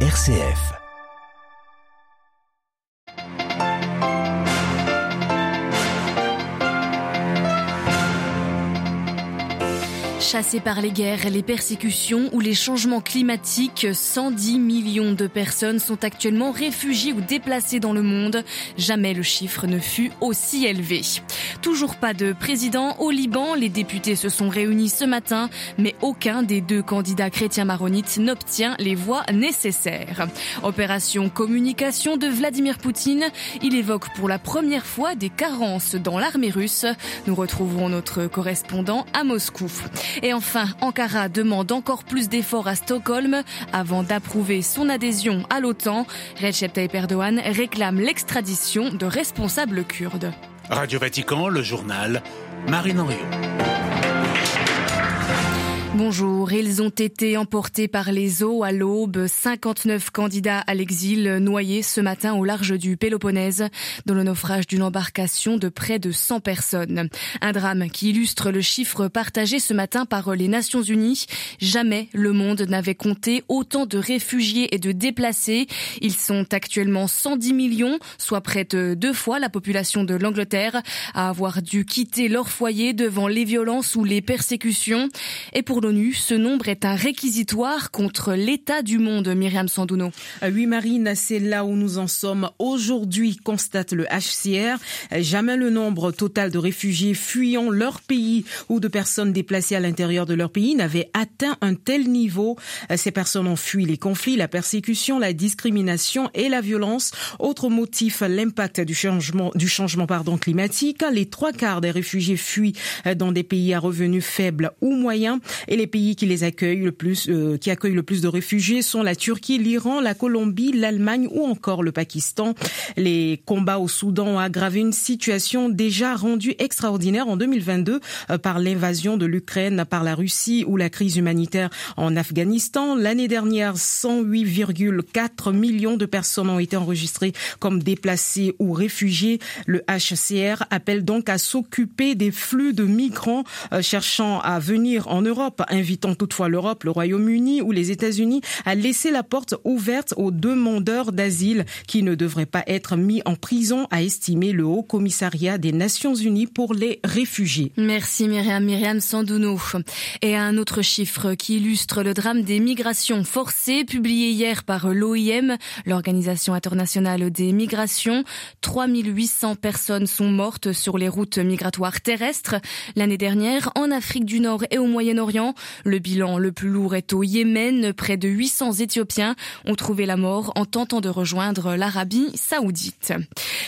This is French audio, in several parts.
RCF. Chassés par les guerres, les persécutions ou les changements climatiques, 110 millions de personnes sont actuellement réfugiées ou déplacées dans le monde. Jamais le chiffre ne fut aussi élevé. Toujours pas de président au Liban. Les députés se sont réunis ce matin, mais aucun des deux candidats chrétiens maronites n'obtient les voix nécessaires. Opération communication de Vladimir Poutine. Il évoque pour la première fois des carences dans l'armée russe. Nous retrouverons notre correspondant à Moscou. Et enfin, Ankara demande encore plus d'efforts à Stockholm avant d'approuver son adhésion à l'OTAN. Recep Tayyip Erdogan réclame l'extradition de responsables kurdes. Radio Vatican, le journal, Marine Henriot. Bonjour, ils ont été emportés par les eaux à l'aube. 59 candidats à l'exil noyés ce matin au large du Péloponnèse dans le naufrage d'une embarcation de près de 100 personnes. Un drame qui illustre le chiffre partagé ce matin par les Nations Unies. Jamais le monde n'avait compté autant de réfugiés et de déplacés. Ils sont actuellement 110 millions, soit près de deux fois la population de l'Angleterre, à avoir dû quitter leur foyer devant les violences ou les persécutions. Et pour ce nombre est un réquisitoire contre l'état du monde, Myriam Sandouno. Euh, oui, Marine, c'est là où nous en sommes aujourd'hui, constate le HCR. Jamais le nombre total de réfugiés fuyant leur pays ou de personnes déplacées à l'intérieur de leur pays n'avait atteint un tel niveau. Ces personnes ont fui les conflits, la persécution, la discrimination et la violence. Autre motif, l'impact du changement, du changement pardon, climatique. Les trois quarts des réfugiés fuient dans des pays à revenus faibles ou moyens. Et les pays qui les accueillent le plus, euh, qui accueillent le plus de réfugiés sont la Turquie, l'Iran, la Colombie, l'Allemagne ou encore le Pakistan. Les combats au Soudan ont aggravé une situation déjà rendue extraordinaire en 2022 euh, par l'invasion de l'Ukraine par la Russie ou la crise humanitaire en Afghanistan. L'année dernière, 108,4 millions de personnes ont été enregistrées comme déplacées ou réfugiées. Le HCR appelle donc à s'occuper des flux de migrants euh, cherchant à venir en Europe invitant toutefois l'Europe, le Royaume-Uni ou les États-Unis à laisser la porte ouverte aux demandeurs d'asile qui ne devraient pas être mis en prison, a estimé le Haut Commissariat des Nations Unies pour les réfugiés. Merci Myriam, Myriam Sandouno. Et un autre chiffre qui illustre le drame des migrations forcées, publié hier par l'OIM, l'Organisation internationale des migrations. 3800 personnes sont mortes sur les routes migratoires terrestres l'année dernière en Afrique du Nord et au Moyen-Orient. Le bilan le plus lourd est au Yémen. Près de 800 Éthiopiens ont trouvé la mort en tentant de rejoindre l'Arabie saoudite.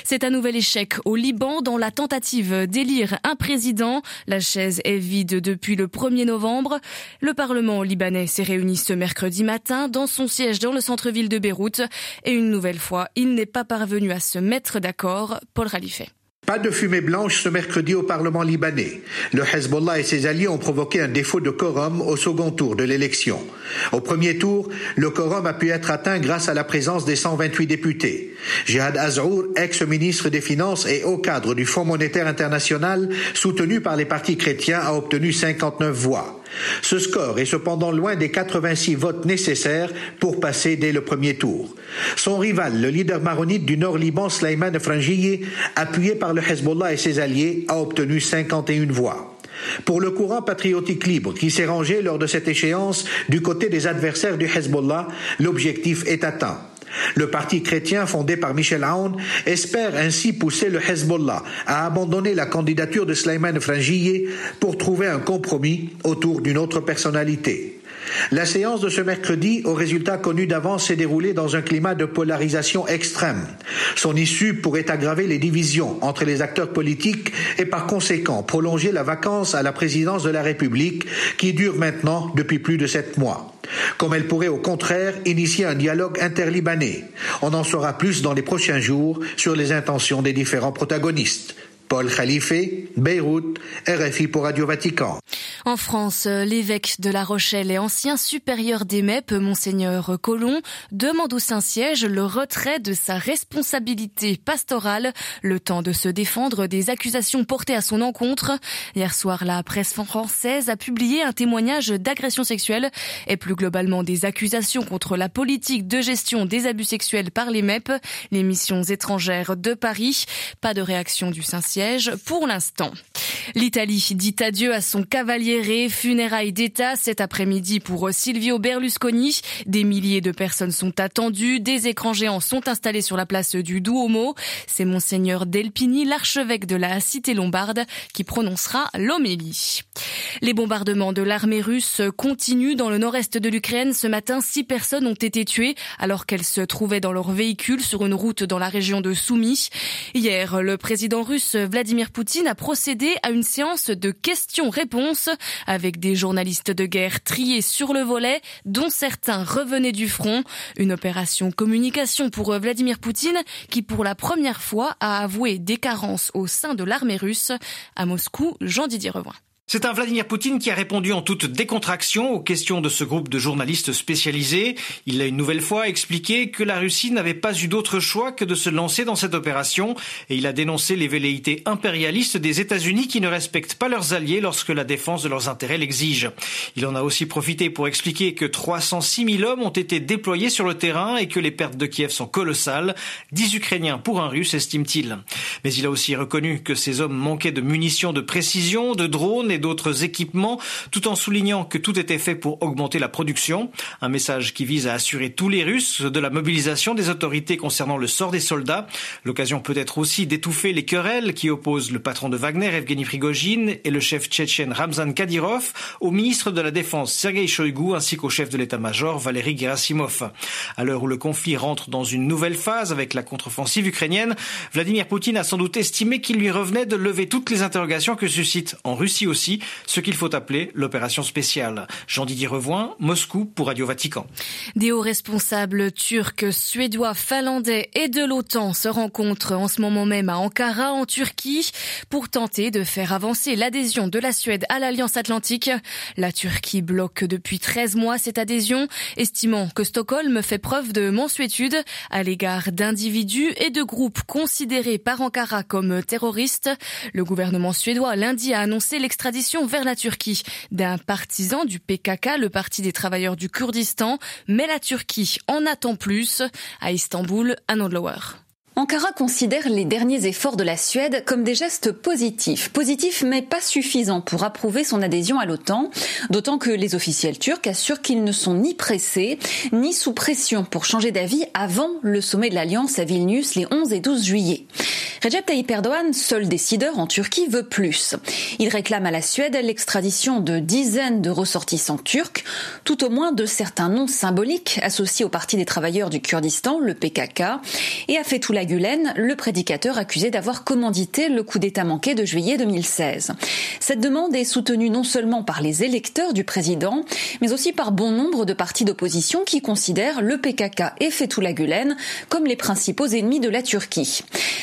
C'est un nouvel échec au Liban dans la tentative d'élire un président. La chaise est vide depuis le 1er novembre. Le Parlement libanais s'est réuni ce mercredi matin dans son siège dans le centre-ville de Beyrouth. Et une nouvelle fois, il n'est pas parvenu à se mettre d'accord. Paul Ralifet. Pas de fumée blanche ce mercredi au Parlement libanais. Le Hezbollah et ses alliés ont provoqué un défaut de quorum au second tour de l'élection. Au premier tour, le quorum a pu être atteint grâce à la présence des 128 députés. Jihad Azrour, ex-ministre des Finances et haut cadre du Fonds monétaire international, soutenu par les partis chrétiens, a obtenu 59 voix. Ce score est cependant loin des 86 votes nécessaires pour passer dès le premier tour. Son rival, le leader maronite du Nord Liban, Slayman Frangiye, appuyé par le Hezbollah et ses alliés, a obtenu 51 voix. Pour le courant patriotique libre qui s'est rangé lors de cette échéance du côté des adversaires du Hezbollah, l'objectif est atteint. Le parti chrétien fondé par Michel Aoun espère ainsi pousser le Hezbollah à abandonner la candidature de Sleiman Frangiye pour trouver un compromis autour d'une autre personnalité. La séance de ce mercredi, au résultat connu d'avance, s'est déroulée dans un climat de polarisation extrême. Son issue pourrait aggraver les divisions entre les acteurs politiques et par conséquent prolonger la vacance à la présidence de la République qui dure maintenant depuis plus de sept mois comme elle pourrait au contraire initier un dialogue interlibanais. On en saura plus dans les prochains jours sur les intentions des différents protagonistes. Paul Khalife, Beyrouth, RFI pour Radio Vatican. En France, l'évêque de La Rochelle et ancien supérieur des MEP, Monseigneur Colomb, demande au Saint-Siège le retrait de sa responsabilité pastorale, le temps de se défendre des accusations portées à son encontre. Hier soir, la presse française a publié un témoignage d'agression sexuelle et plus globalement des accusations contre la politique de gestion des abus sexuels par les MEP, les missions étrangères de Paris. Pas de réaction du Saint-Siège pour l'instant. L'Italie dit adieu à son cavalier funérailles d'État cet après-midi pour Silvio Berlusconi. Des milliers de personnes sont attendues, des écrans géants sont installés sur la place du Duomo. C'est monseigneur Delpini, l'archevêque de la cité lombarde, qui prononcera l'homélie. Les bombardements de l'armée russe continuent dans le nord-est de l'Ukraine. Ce matin, six personnes ont été tuées alors qu'elles se trouvaient dans leur véhicule sur une route dans la région de Soumy. Hier, le président russe Vladimir Poutine a procédé à une séance de questions-réponses avec des journalistes de guerre triés sur le volet, dont certains revenaient du front. Une opération communication pour Vladimir Poutine qui, pour la première fois, a avoué des carences au sein de l'armée russe. À Moscou, Jean-Didier Revoin. C'est un Vladimir Poutine qui a répondu en toute décontraction aux questions de ce groupe de journalistes spécialisés. Il a une nouvelle fois expliqué que la Russie n'avait pas eu d'autre choix que de se lancer dans cette opération et il a dénoncé les velléités impérialistes des États-Unis qui ne respectent pas leurs alliés lorsque la défense de leurs intérêts l'exige. Il en a aussi profité pour expliquer que 306 000 hommes ont été déployés sur le terrain et que les pertes de Kiev sont colossales, 10 Ukrainiens pour un Russe estime-t-il. Mais il a aussi reconnu que ces hommes manquaient de munitions de précision, de drones et d'autres équipements, tout en soulignant que tout était fait pour augmenter la production. Un message qui vise à assurer tous les Russes de la mobilisation des autorités concernant le sort des soldats. L'occasion peut être aussi d'étouffer les querelles qui opposent le patron de Wagner, Evgeny Prigogine, et le chef tchétchène Ramzan Kadyrov au ministre de la Défense, Sergei Shoigu, ainsi qu'au chef de l'état-major, Valery Gerasimov. À l'heure où le conflit rentre dans une nouvelle phase avec la contre-offensive ukrainienne, Vladimir Poutine a sans doute estimé qu'il lui revenait de lever toutes les interrogations que suscite en Russie aussi ce qu'il faut appeler l'opération spéciale. Jean-Didier Revoin, Moscou pour Radio Vatican. Des hauts responsables turcs, suédois, finlandais et de l'OTAN se rencontrent en ce moment même à Ankara, en Turquie, pour tenter de faire avancer l'adhésion de la Suède à l'Alliance Atlantique. La Turquie bloque depuis 13 mois cette adhésion, estimant que Stockholm fait preuve de mansuétude à l'égard d'individus et de groupes considérés par Ankara comme terroristes. Le gouvernement suédois lundi a annoncé l'extradition vers la Turquie d'un partisan du PKK, le Parti des travailleurs du Kurdistan, mais la Turquie en attend plus. À Istanbul, à Nodlower. Ankara considère les derniers efforts de la Suède comme des gestes positifs. Positifs mais pas suffisants pour approuver son adhésion à l'OTAN, d'autant que les officiels turcs assurent qu'ils ne sont ni pressés, ni sous pression pour changer d'avis avant le sommet de l'Alliance à Vilnius les 11 et 12 juillet. Recep Tayyip Erdogan, seul décideur en Turquie, veut plus. Il réclame à la Suède l'extradition de dizaines de ressortissants turcs, tout au moins de certains noms symboliques associés au Parti des travailleurs du Kurdistan, le PKK, et a fait tout la Le prédicateur accusé d'avoir commandité le coup d'État manqué de juillet 2016. Cette demande est soutenue non seulement par les électeurs du président, mais aussi par bon nombre de partis d'opposition qui considèrent le PKK et Fethullah Gulen comme les principaux ennemis de la Turquie.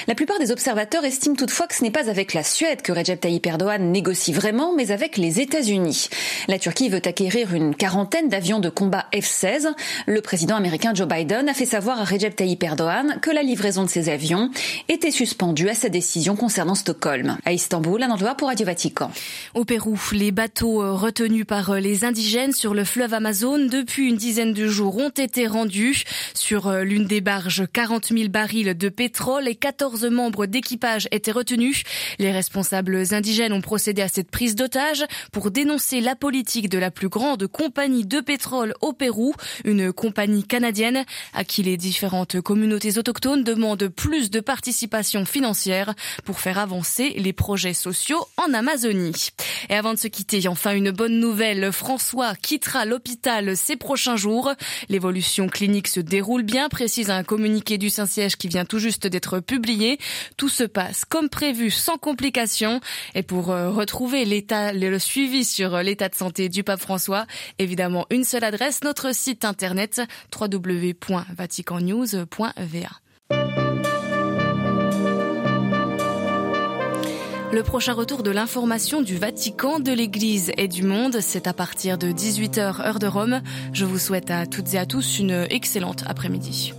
La plupart des observateurs estiment toutefois que ce n'est pas avec la Suède que Recep Tayyip Erdogan négocie vraiment, mais avec les États-Unis. La Turquie veut acquérir une quarantaine d'avions de combat F-16. Le président américain Joe Biden a fait savoir à Recep Tayyip Erdogan que la livraison de ces avions était suspendu à sa décision concernant Stockholm. À Istanbul, un endroit pour Radio Vatican. Au Pérou, les bateaux euh, retenus par euh, les indigènes sur le fleuve Amazon depuis une dizaine de jours ont été rendus. Sur euh, l'une des barges, 40 000 barils de pétrole et 14 membres d'équipage étaient retenus. Les responsables indigènes ont procédé à cette prise d'otage pour dénoncer la politique de la plus grande compagnie de pétrole au Pérou, une compagnie canadienne à qui les différentes communautés autochtones demandent plus de participation financière pour faire avancer les projets sociaux en Amazonie. Et avant de se quitter, enfin une bonne nouvelle, François quittera l'hôpital ces prochains jours. L'évolution clinique se déroule bien, précise un communiqué du Saint-Siège qui vient tout juste d'être publié. Tout se passe comme prévu, sans complications. Et pour euh, retrouver l'état, le suivi sur l'état de santé du pape François, évidemment une seule adresse, notre site internet www.vaticannews.va. Le prochain retour de l'information du Vatican, de l'Église et du monde, c'est à partir de 18h heure de Rome. Je vous souhaite à toutes et à tous une excellente après-midi.